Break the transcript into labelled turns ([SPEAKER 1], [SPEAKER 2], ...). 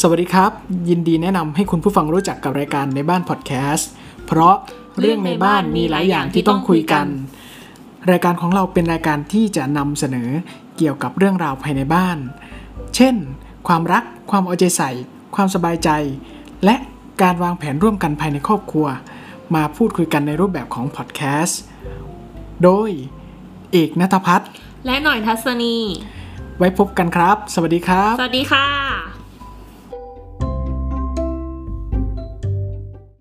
[SPEAKER 1] สวัสดีครับ ยินดีแนะนำให้คุณผู้ฟังรู้จักกับรายการในบ้านพอดแคสต์เพราะเรื่องในบ้านมีหลายอย่างที่ต้องคุยกัน รายการของเราเป็นรายการที่จะนำเสนอเกี่ยวกับเรื่องราวภายในบ้าน เช่น ความรัก ความเอาใจใส่ ความสบายใจ และการวางแผนร่วมกันภายในครอบครัว มาพูดคุยกันในรูปแบบของพอดแคสต์โดยเอกนัทพัฒน์
[SPEAKER 2] และหน่อยทัศนี
[SPEAKER 1] ไว้พบกันครับ สวัสดีครับ
[SPEAKER 2] สวัสดีค่ะ